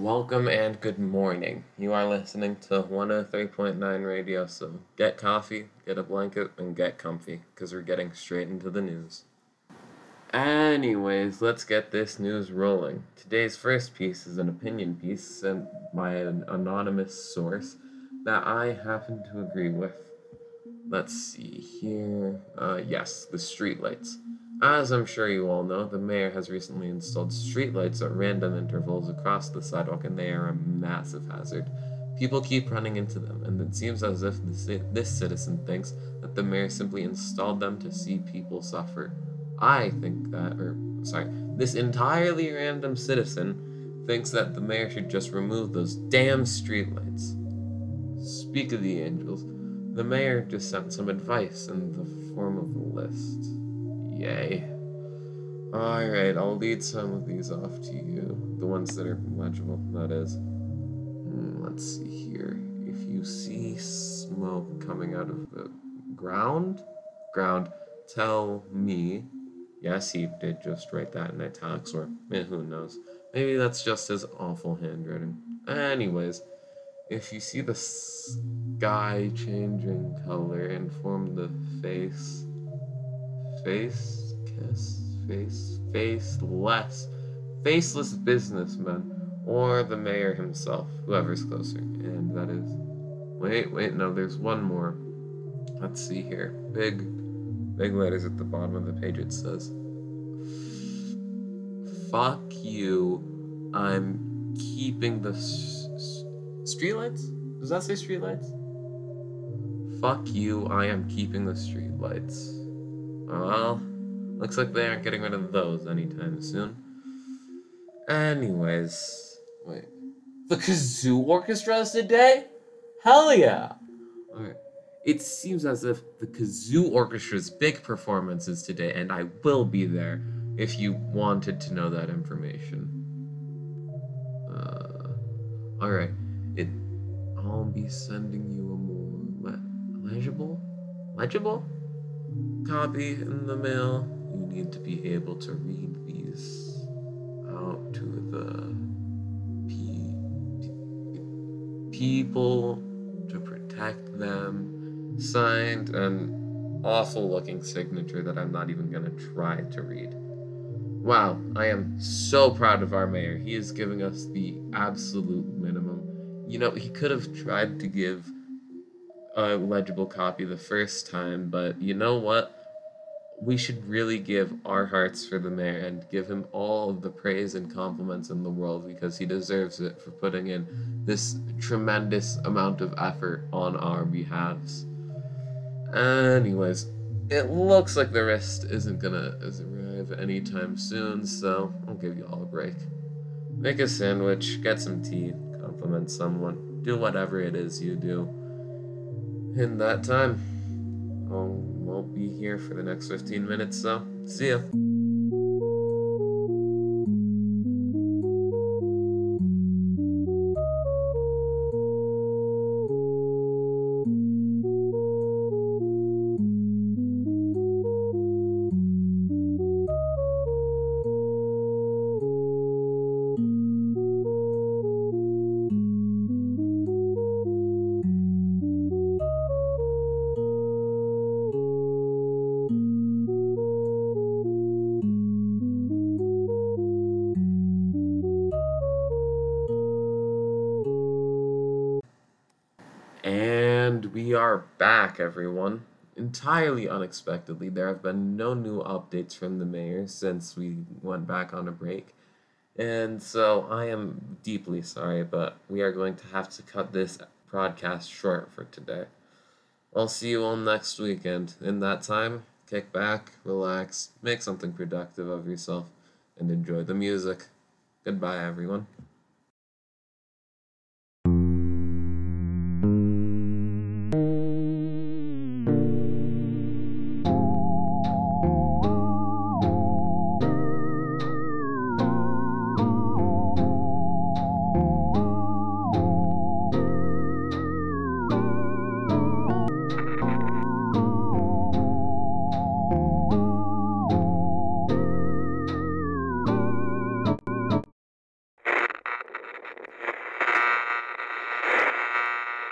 Welcome and good morning. You are listening to 103.9 radio, so get coffee, get a blanket, and get comfy, because we're getting straight into the news. Anyways, let's get this news rolling. Today's first piece is an opinion piece sent by an anonymous source that I happen to agree with. Let's see here. Uh, yes, the streetlights. As I'm sure you all know, the mayor has recently installed streetlights at random intervals across the sidewalk, and they are a massive hazard. People keep running into them, and it seems as if this citizen thinks that the mayor simply installed them to see people suffer. I think that, or sorry, this entirely random citizen thinks that the mayor should just remove those damn streetlights. Speak of the angels, the mayor just sent some advice in the form of a list. Yay. Alright, I'll lead some of these off to you. The ones that are legible, that is. Hmm, let's see here. If you see smoke coming out of the ground, ground, tell me. Yes, he did just write that in italics, or eh, who knows. Maybe that's just his awful handwriting. Anyways, if you see the sky changing color and form the face face, kiss, face, faceless, faceless businessman, or the mayor himself, whoever's closer. And that is. Wait, wait, no, there's one more. Let's see here. Big, big letters at the bottom of the page. It says, "Fuck you." I'm keeping the s- s- streetlights. Does that say streetlights? Fuck you. I am keeping the streetlights. Well, looks like they aren't getting rid of those anytime soon. Anyways, wait. The kazoo orchestra is today? Hell yeah! It seems as if the kazoo orchestra's big performance is today, and I will be there if you wanted to know that information. Uh, alright. It. I'll be sending you a more le- legible, legible copy in the mail. You need to be able to read these out to the pe- people to protect them. Signed an awful looking signature that I'm not even going to try to read. Wow, I am so proud of our mayor. He is giving us the absolute minimum. You know, he could have tried to give a legible copy the first time, but you know what? We should really give our hearts for the mayor and give him all of the praise and compliments in the world because he deserves it for putting in this tremendous amount of effort on our behalves. Anyways, it looks like the rest isn't gonna arrive anytime soon, so I'll give you all a break. Make a sandwich, get some tea, compliment someone, do whatever it is you do in that time. I won't be here for the next 15 minutes, so see ya. We are back, everyone. Entirely unexpectedly, there have been no new updates from the mayor since we went back on a break. And so I am deeply sorry, but we are going to have to cut this broadcast short for today. I'll see you all next weekend. In that time, kick back, relax, make something productive of yourself, and enjoy the music. Goodbye, everyone.